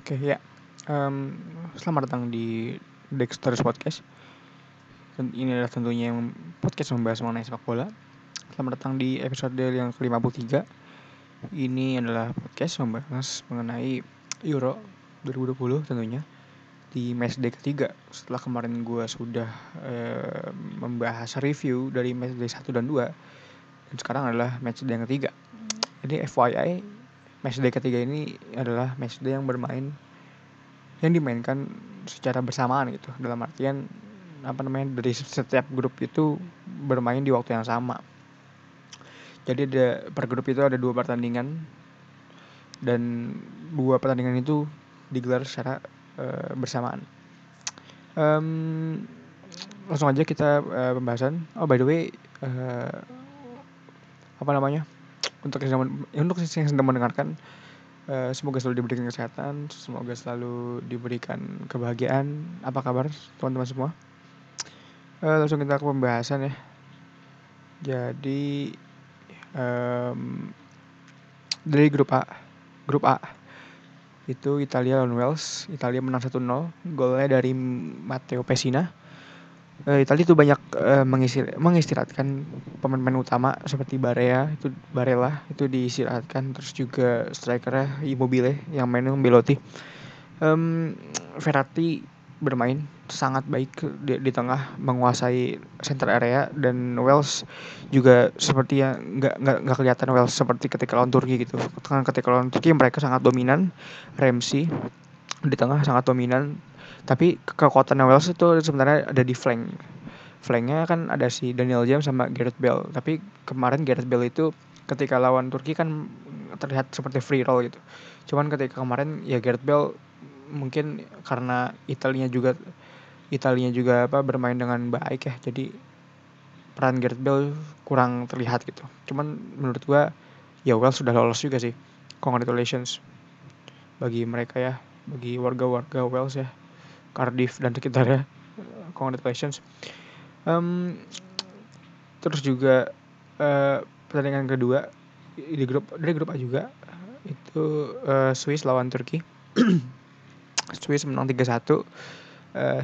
Oke ya, um, selamat datang di Dexter's Podcast. Ini adalah tentunya yang podcast membahas mengenai sepak bola. Selamat datang di episode yang ke-53. Ini adalah podcast membahas mengenai Euro 2020 tentunya di matchday ketiga setelah kemarin gue sudah uh, membahas review dari matchday 1 dan 2 dan sekarang adalah matchday yang ketiga jadi FYI matchday ketiga ini adalah matchday yang bermain yang dimainkan secara bersamaan gitu. Dalam artian apa namanya dari setiap grup itu bermain di waktu yang sama. Jadi ada per grup itu ada dua pertandingan dan dua pertandingan itu digelar secara uh, bersamaan. Um, langsung aja kita uh, pembahasan. Oh by the way uh, apa namanya untuk yang untuk yang sedang mendengarkan uh, semoga selalu diberikan kesehatan semoga selalu diberikan kebahagiaan. Apa kabar teman-teman semua? Uh, langsung kita ke pembahasan ya. Jadi um, dari grup A grup A itu Italia lawan Wales. Italia menang 1-0 golnya dari Matteo Pessina uh, Italia itu banyak uh, mengistir mengistirahatkan pemain-pemain utama seperti Barea itu Barella itu diistirahatkan terus juga strikernya Immobile yang mainnya Belotti. Um, Verratti bermain sangat baik di, di tengah menguasai center area. Dan Wales juga seperti yang nggak nggak nggak kelihatan Wales seperti ketika lawan Turki gitu. Ketika lawan Turki mereka sangat dominan. Ramsey di tengah sangat dominan tapi kekuatan Wales itu sebenarnya ada di flank. Flanknya kan ada si Daniel James sama Gareth Bale. Tapi kemarin Gareth Bale itu ketika lawan Turki kan terlihat seperti free roll gitu. Cuman ketika kemarin ya Gareth Bale mungkin karena Italinya juga Italinya juga apa bermain dengan baik ya. Jadi peran Gareth Bale kurang terlihat gitu. Cuman menurut gua ya Wales sudah lolos juga sih. Congratulations bagi mereka ya bagi warga-warga Wales ya Cardiff dan sekitarnya congratulations um, terus juga uh, pertandingan kedua di grup dari grup A juga itu uh, Swiss lawan Turki. Swiss menang 3-1 uh,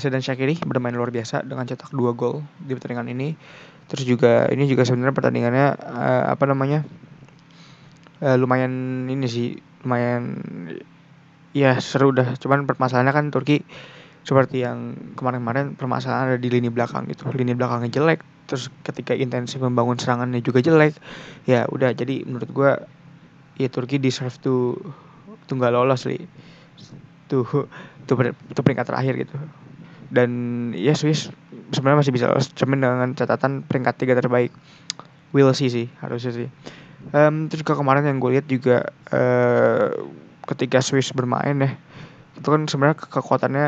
Sedan Shakiri bermain luar biasa dengan cetak dua gol di pertandingan ini. Terus juga ini juga sebenarnya pertandingannya uh, apa namanya uh, lumayan ini sih lumayan ya seru dah. Cuman permasalahannya kan Turki seperti yang kemarin-kemarin permasalahan ada di lini belakang gitu. Lini belakangnya jelek terus ketika intensif membangun serangannya juga jelek ya udah. Jadi menurut gue ya Turki deserve to tuh nggak lolos li. Tuh tuh, tuh peringkat terakhir gitu. Dan ya Swiss sebenarnya masih bisa lolos cuman dengan catatan peringkat tiga terbaik. Will see sih harusnya sih. Um, terus juga kemarin yang gue lihat juga uh, ketika Swiss bermain ya itu kan sebenarnya kekuatannya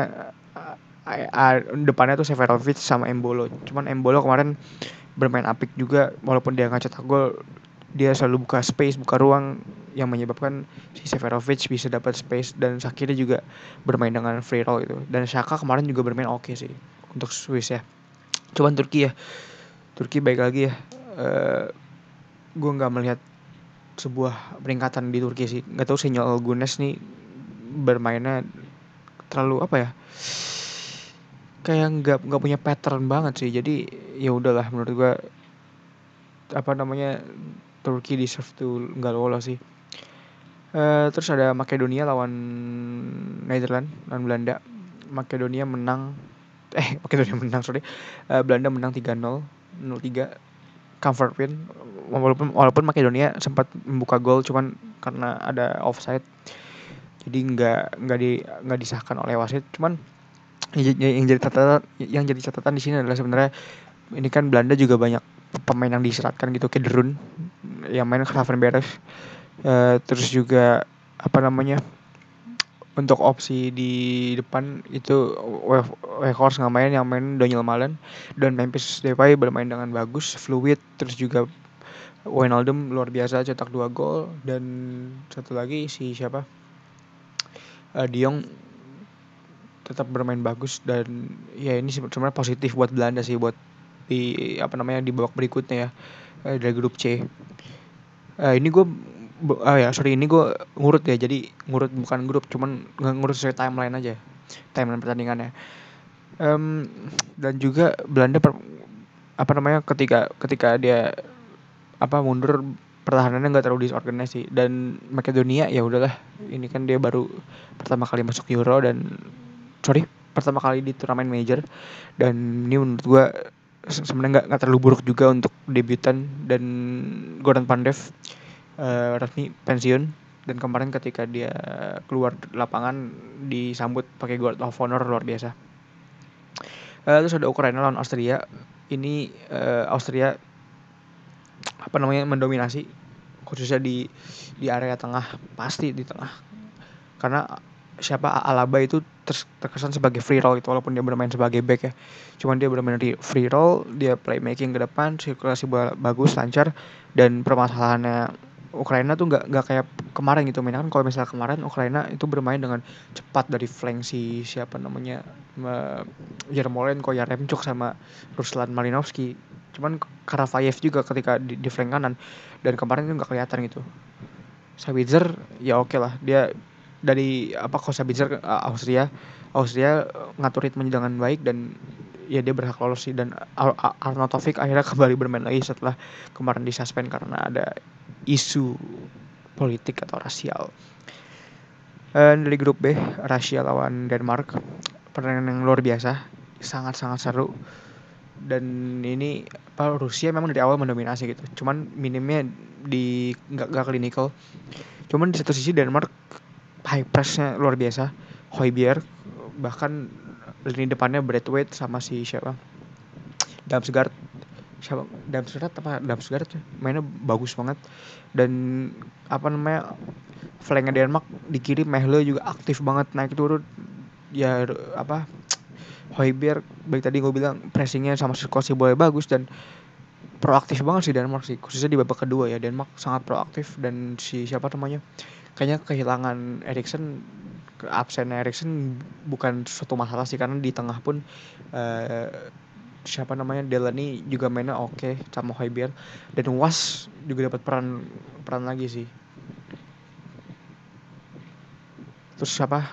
depannya tuh Severovic sama Embolo. Cuman Embolo kemarin bermain apik juga walaupun dia nggak cetak gol dia selalu buka space buka ruang. Yang menyebabkan si Severovic bisa dapat space dan Shakira juga bermain dengan free roll itu dan Shaka kemarin juga bermain oke okay sih untuk Swiss ya. Cuman Turki ya. Turki baik lagi ya. Uh, eh, gue nggak melihat sebuah peringkatan di Turki sih. Nggak tahu Senyol Gunes nih bermainnya terlalu apa ya kayak nggak nggak punya pattern banget sih. Jadi ya udahlah menurut gua apa namanya Turki deserve to nggak lolos sih. Uh, terus ada Makedonia lawan Netherlands lawan Belanda. Makedonia menang eh Makedonia menang sorry. Uh, Belanda menang 3-0 0-3 comfort win. Walaupun walaupun Makedonia sempat membuka gol cuman karena ada offside. Jadi nggak nggak di nggak disahkan oleh wasit. Cuman yang jadi catatan yang jadi catatan di sini adalah sebenarnya ini kan Belanda juga banyak pemain yang diseratkan gitu kayak Derun yang main Gravenberch uh, terus juga apa namanya untuk opsi di depan itu Weghorst nggak main yang main Daniel Malen dan Memphis Depay bermain dengan bagus fluid terus juga Wijnaldum luar biasa cetak dua gol dan satu lagi si siapa? Uh, Diong tetap bermain bagus dan ya ini sebenarnya positif buat Belanda sih buat di apa namanya di babak berikutnya ya eh, dari grup C. Uh, ini gue oh ya sorry ini gue ngurut ya jadi ngurut bukan grup cuman ngurut sesuai timeline aja timeline pertandingannya um, dan juga Belanda per, apa namanya ketika ketika dia apa mundur pertahanannya nggak terlalu disorganize sih dan Makedonia ya udahlah ini kan dia baru pertama kali masuk Euro dan sorry pertama kali di turnamen major dan ini menurut gue sebenarnya nggak nggak terlalu buruk juga untuk debutan dan Gordon Pandev uh, resmi pensiun dan kemarin ketika dia keluar lapangan disambut pakai Guard of Honor luar biasa. Uh, terus ada Ukraina lawan Austria. Ini uh, Austria apa namanya mendominasi khususnya di di area tengah pasti di tengah karena siapa Alaba itu terkesan sebagai free roll itu walaupun dia bermain sebagai back ya. Cuman dia bermain di free roll dia playmaking ke depan sirkulasi bola bagus lancar dan permasalahannya Ukraina tuh nggak nggak kayak kemarin gitu. Main kan kalau misalnya kemarin Ukraina itu bermain dengan cepat dari flank si siapa namanya Yermolenko ya Remchuk sama Ruslan Malinovsky cuman Karavayev juga ketika di, di flank kanan dan kemarin itu nggak kelihatan gitu. Sabitzer ya oke okay lah dia dari apa kok Sabitzer uh, Austria Austria ngatur ritme dengan baik dan ya dia berhak lolos sih dan Ar Arnautovic akhirnya kembali bermain lagi setelah kemarin disuspend karena ada isu politik atau rasial. Dan dari grup B, Rusia lawan Denmark, pertandingan yang luar biasa, sangat-sangat seru. Dan ini apa Rusia memang dari awal mendominasi gitu. Cuman minimnya di nggak nggak clinical. Cuman di satu sisi Denmark high pressnya luar biasa. Hoibier bahkan lini depannya Braithwaite sama si siapa? Damsgaard. Siapa? Damsgaard apa? Damsgaard mainnya bagus banget. Dan apa namanya flanknya Denmark di kiri Mehle juga aktif banget naik turun. Ya apa? Hoiberg baik tadi gue bilang pressingnya sama sirkulasi boleh bagus dan proaktif banget sih Denmark sih. Khususnya di babak kedua ya Denmark sangat proaktif dan si siapa namanya kayaknya kehilangan Erikson absen Erikson bukan suatu masalah sih karena di tengah pun uh, siapa namanya Delaney juga mainnya oke okay, sama Hoiberg dan Was juga dapat peran peran lagi sih. Terus siapa?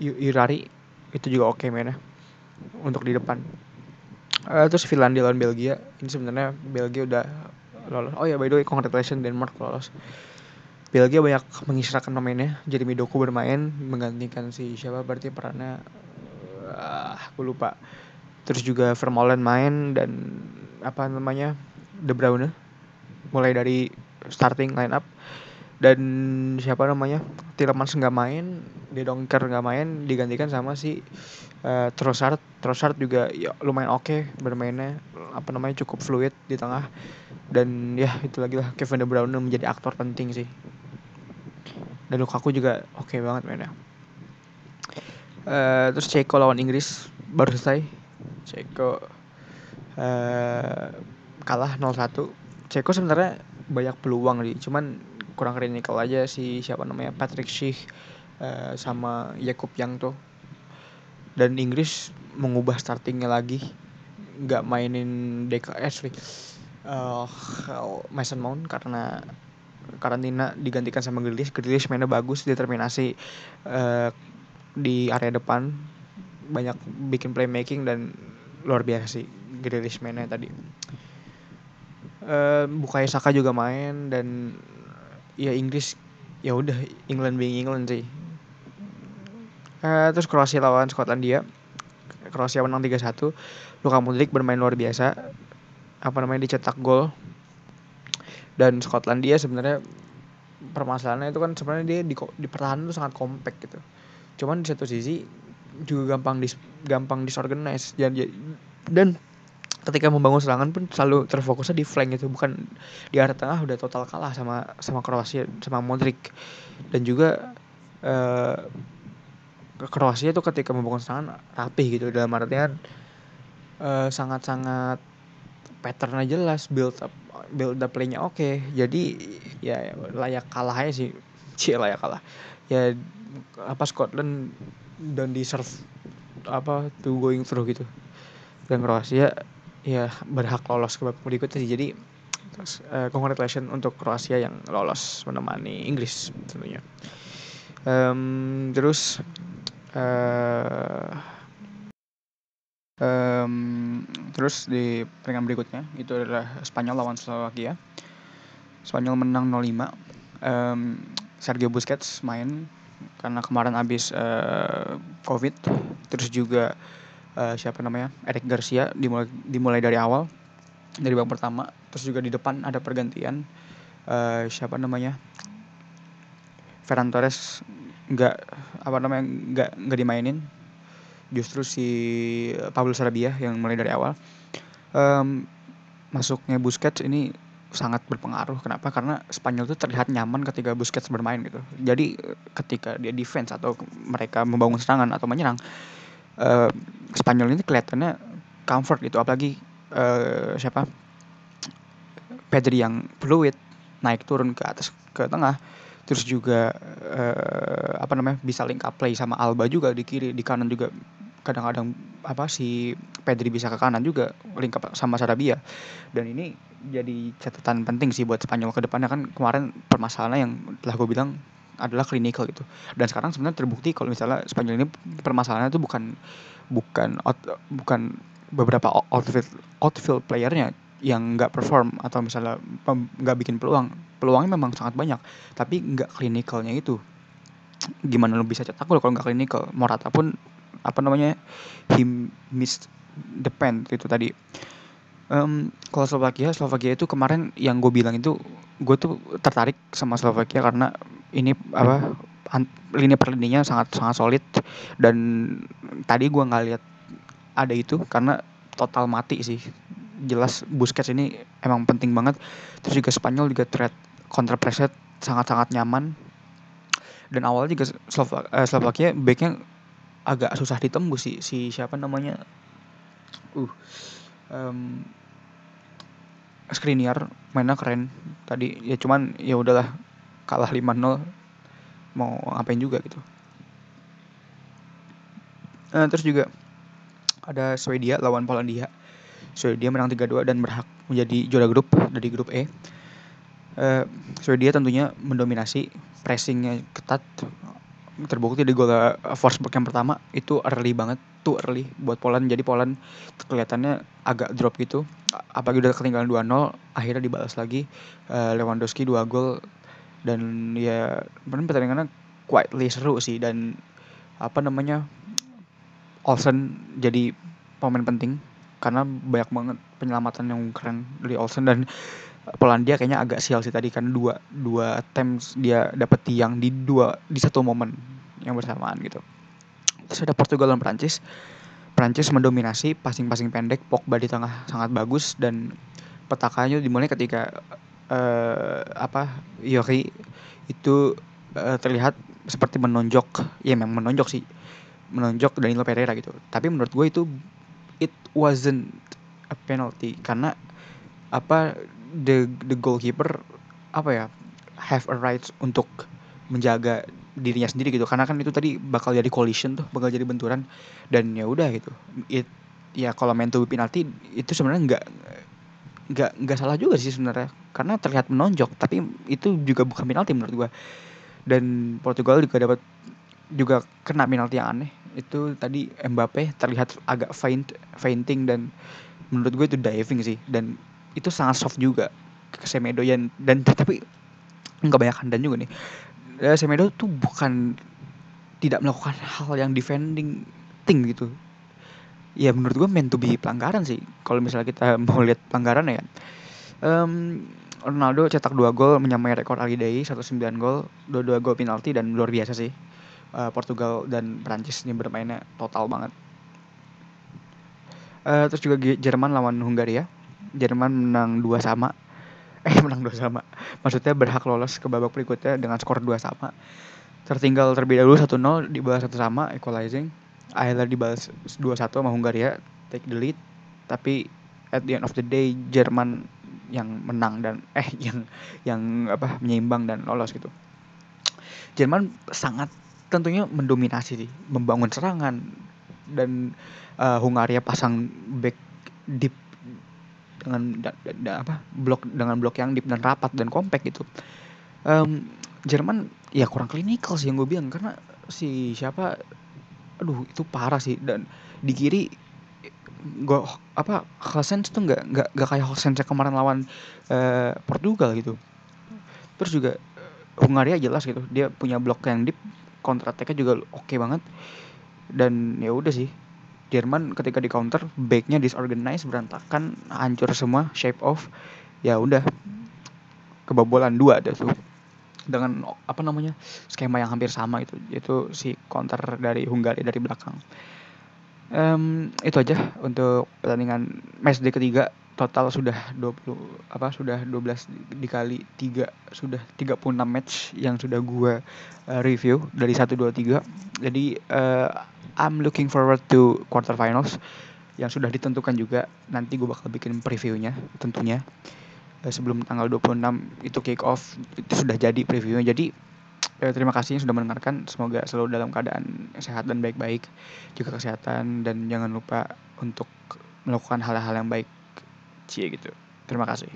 Irari itu juga oke okay mainnya untuk di depan. Uh, terus Finlandia lawan Belgia. Ini sebenarnya Belgia udah lolos. Oh ya by the way congratulations Denmark lolos Belgia banyak mengisrakan pemainnya. Jeremy Doku bermain menggantikan si siapa? Berarti perannya uh, aku lupa. Terus juga Vermaelen main dan apa namanya De Bruyne. Mulai dari starting line up dan siapa namanya? Tillemans nggak main De Donker nggak main digantikan sama si uh, Trossard. Trossard juga ya lumayan oke okay bermainnya. Apa namanya cukup fluid di tengah. Dan ya itu lagi lah. Kevin De Bruyne menjadi aktor penting sih dan Lukaku juga oke okay banget mainnya. Uh, terus Ceko lawan Inggris baru selesai. Ceko uh, kalah 0-1 Ceko sebenarnya banyak peluang nih cuman kurang klinikal aja si siapa namanya Patrick Schick uh, sama Jakub Yang tuh. Dan Inggris mengubah startingnya lagi nggak mainin DKS uh, Mason Mount karena karantina digantikan sama Grealish. Grealish mainnya bagus determinasi uh, di area depan. Banyak bikin playmaking dan luar biasa sih Grealish mainnya tadi. Uh, Bukayo Saka juga main dan ya Inggris ya udah England being England sih. Uh, terus Kroasia lawan Skotlandia. Kroasia menang 3-1 Luka Modric bermain luar biasa. Apa namanya dicetak gol dan Skotlandia sebenarnya permasalahannya itu kan sebenarnya dia di, di pertahanan itu sangat kompak gitu. Cuman di satu sisi juga gampang dis gampang disorganize. Dan dan ketika membangun serangan pun selalu terfokusnya di flank itu bukan di area tengah udah total kalah sama sama Kroasia sama Modric. Dan juga uh, Kroasia itu ketika membangun serangan rapi gitu. Dalam artian uh, sangat-sangat patternnya jelas build up build up playnya oke okay. jadi ya layak kalah aja sih cie layak kalah ya apa Scotland dan deserve apa to going through gitu dan Kroasia ya berhak lolos ke babak berikutnya sih jadi Terus uh, congratulations untuk Kroasia yang lolos menemani Inggris tentunya. Um, terus uh, um, terus di peringkat berikutnya itu adalah Spanyol lawan Slovakia. Spanyol menang 0-5. Um, Sergio Busquets main karena kemarin habis uh, COVID. Terus juga uh, siapa namanya Eric Garcia dimulai dimulai dari awal dari babak pertama terus juga di depan ada pergantian uh, siapa namanya Ferran Torres nggak apa namanya nggak nggak dimainin justru si Pablo Sarabia yang mulai dari awal. Um, masuknya Busquets ini sangat berpengaruh. Kenapa? Karena Spanyol itu terlihat nyaman ketika Busquets bermain gitu. Jadi ketika dia defense atau mereka membangun serangan atau menyerang uh, Spanyol ini kelihatannya comfort gitu. Apalagi uh, siapa? Pedri yang fluid naik turun ke atas ke tengah terus juga uh, apa namanya bisa link up play sama Alba juga di kiri di kanan juga. Kadang-kadang apa si Pedri bisa ke kanan juga link up sama Sarabia. Dan ini jadi catatan penting sih buat Spanyol ke depannya. Kan kemarin permasalahan yang telah gue bilang adalah klinikal gitu. Dan sekarang sebenarnya terbukti kalau misalnya Spanyol ini permasalahannya itu bukan bukan out, bukan beberapa outfield outfield playernya yang nggak perform atau misalnya nggak bikin peluang peluangnya memang sangat banyak. Tapi nggak klinikalnya itu. Gimana lo bisa cetak gol kalau nggak klinikal Morata pun apa namanya him missed the pen itu tadi. Um, kalau Slovakia Slovakia itu kemarin yang gue bilang itu gue tuh tertarik sama Slovakia karena ini apa lini per lininya sangat sangat solid. Dan tadi gue nggak lihat ada itu karena total mati sih jelas Busquets ini emang penting banget. Terus juga Spanyol juga threat counter press sangat-sangat nyaman. Dan awalnya juga Slova, eh, Slovakia backnya agak susah ditembus sih si siapa namanya? Uh um, Skriniar mainnya keren. Tadi ya cuman ya udahlah kalah 5-0 mau ngapain juga gitu. Uh, terus juga ada Swedia lawan Polandia Swedia menang 3-2 dan berhak menjadi juara grup dari grup E. Uh, Swedia tentunya mendominasi pressingnya ketat. Terbukti di gol Forsberg yang pertama itu early banget tuh early buat Poland. Jadi Poland kelihatannya agak drop gitu. Apalagi udah ketinggalan 2-0 akhirnya dibalas lagi. Uh, Lewandowski 2 gol dan ya benar pertandingannya quietly seru sih. Dan apa namanya Olsen jadi pemain penting karena banyak banget penyelamatan yang keren dari Olsen dan Polandia kayaknya agak sial sih tadi kan dua dua attempts dia dapat tiang di dua di satu momen yang bersamaan gitu. Terus ada Portugal dan Prancis. Prancis mendominasi passing-passing pendek, Pogba di tengah sangat bagus dan petakannya dimulai ketika uh, apa Yori itu uh, terlihat seperti menonjok ya memang menonjok sih menonjok Danilo Pereira gitu tapi menurut gue itu it wasn't a penalty. Karena apa the the goalkeeper apa ya have a right untuk menjaga dirinya sendiri gitu. Karena kan itu tadi bakal jadi collision tuh bakal jadi benturan. Dan ya udah gitu. It ya kalau main to penalti itu sebenarnya nggak nggak nggak salah juga sih sebenarnya. Karena terlihat menonjok tapi itu juga bukan penalti menurut gue dan Portugal juga dapat juga kena penalti yang aneh itu tadi Mbappe terlihat agak faint fainting dan menurut gue itu diving sih. Dan itu sangat soft juga ke Semedo dan, dan tapi nggak banyak dan juga nih. Eh, Semedo tuh bukan tidak melakukan hal yang defending thing gitu. Ya menurut gue meant to be pelanggaran sih. Kalau misalnya kita mau lihat pelanggaran ya. Um, Ronaldo cetak dua gol menyamai rekor Ali Day 19 gol dua-dua gol penalti dan luar biasa sih uh, Portugal dan Prancis ini bermainnya total banget. Uh, terus juga Jerman lawan Hungaria. Jerman menang dua sama. Eh menang dua sama. Maksudnya berhak lolos ke babak berikutnya dengan skor dua sama. Tertinggal terlebih dahulu 1-0 dibalas satu sama equalizing. Akhirnya dibalas 2-1 sama Hungaria take the lead. Tapi at the end of the day Jerman yang menang dan eh yang yang apa menyeimbang dan lolos gitu. Jerman sangat tentunya mendominasi sih membangun serangan. Dan uh, Hungaria pasang back deep dengan da, da, da, apa blok dengan blok yang deep dan rapat dan compact gitu. Um, Jerman ya kurang klinikal sih yang gue bilang karena si siapa aduh itu parah sih. Dan di kiri gue apa Hosens tuh nggak nggak nggak kayak kemarin lawan uh, Portugal gitu. Terus juga Hungaria jelas gitu dia punya blok yang deep counter attack juga oke okay banget. Dan ya udah sih Jerman ketika di counter backnya disorganized berantakan hancur semua shape off. Ya udah kebobolan dua ada tuh. Dengan apa namanya skema yang hampir sama itu yaitu si counter dari Hungaria dari belakang. Um, itu aja untuk pertandingan match day ketiga total sudah 20 apa sudah 12 dikali 3 sudah 36 match yang sudah gua uh, review dari 1 2 3. Jadi uh, I'm looking forward to quarterfinals yang sudah ditentukan juga. Nanti gue bakal bikin previewnya tentunya. Uh, sebelum tanggal 26 itu kick off itu sudah jadi previewnya. Jadi uh, terima kasih sudah mendengarkan. Semoga selalu dalam keadaan sehat dan baik-baik. Juga kesehatan dan jangan lupa untuk melakukan hal-hal yang baik. Cie gitu. Terima kasih.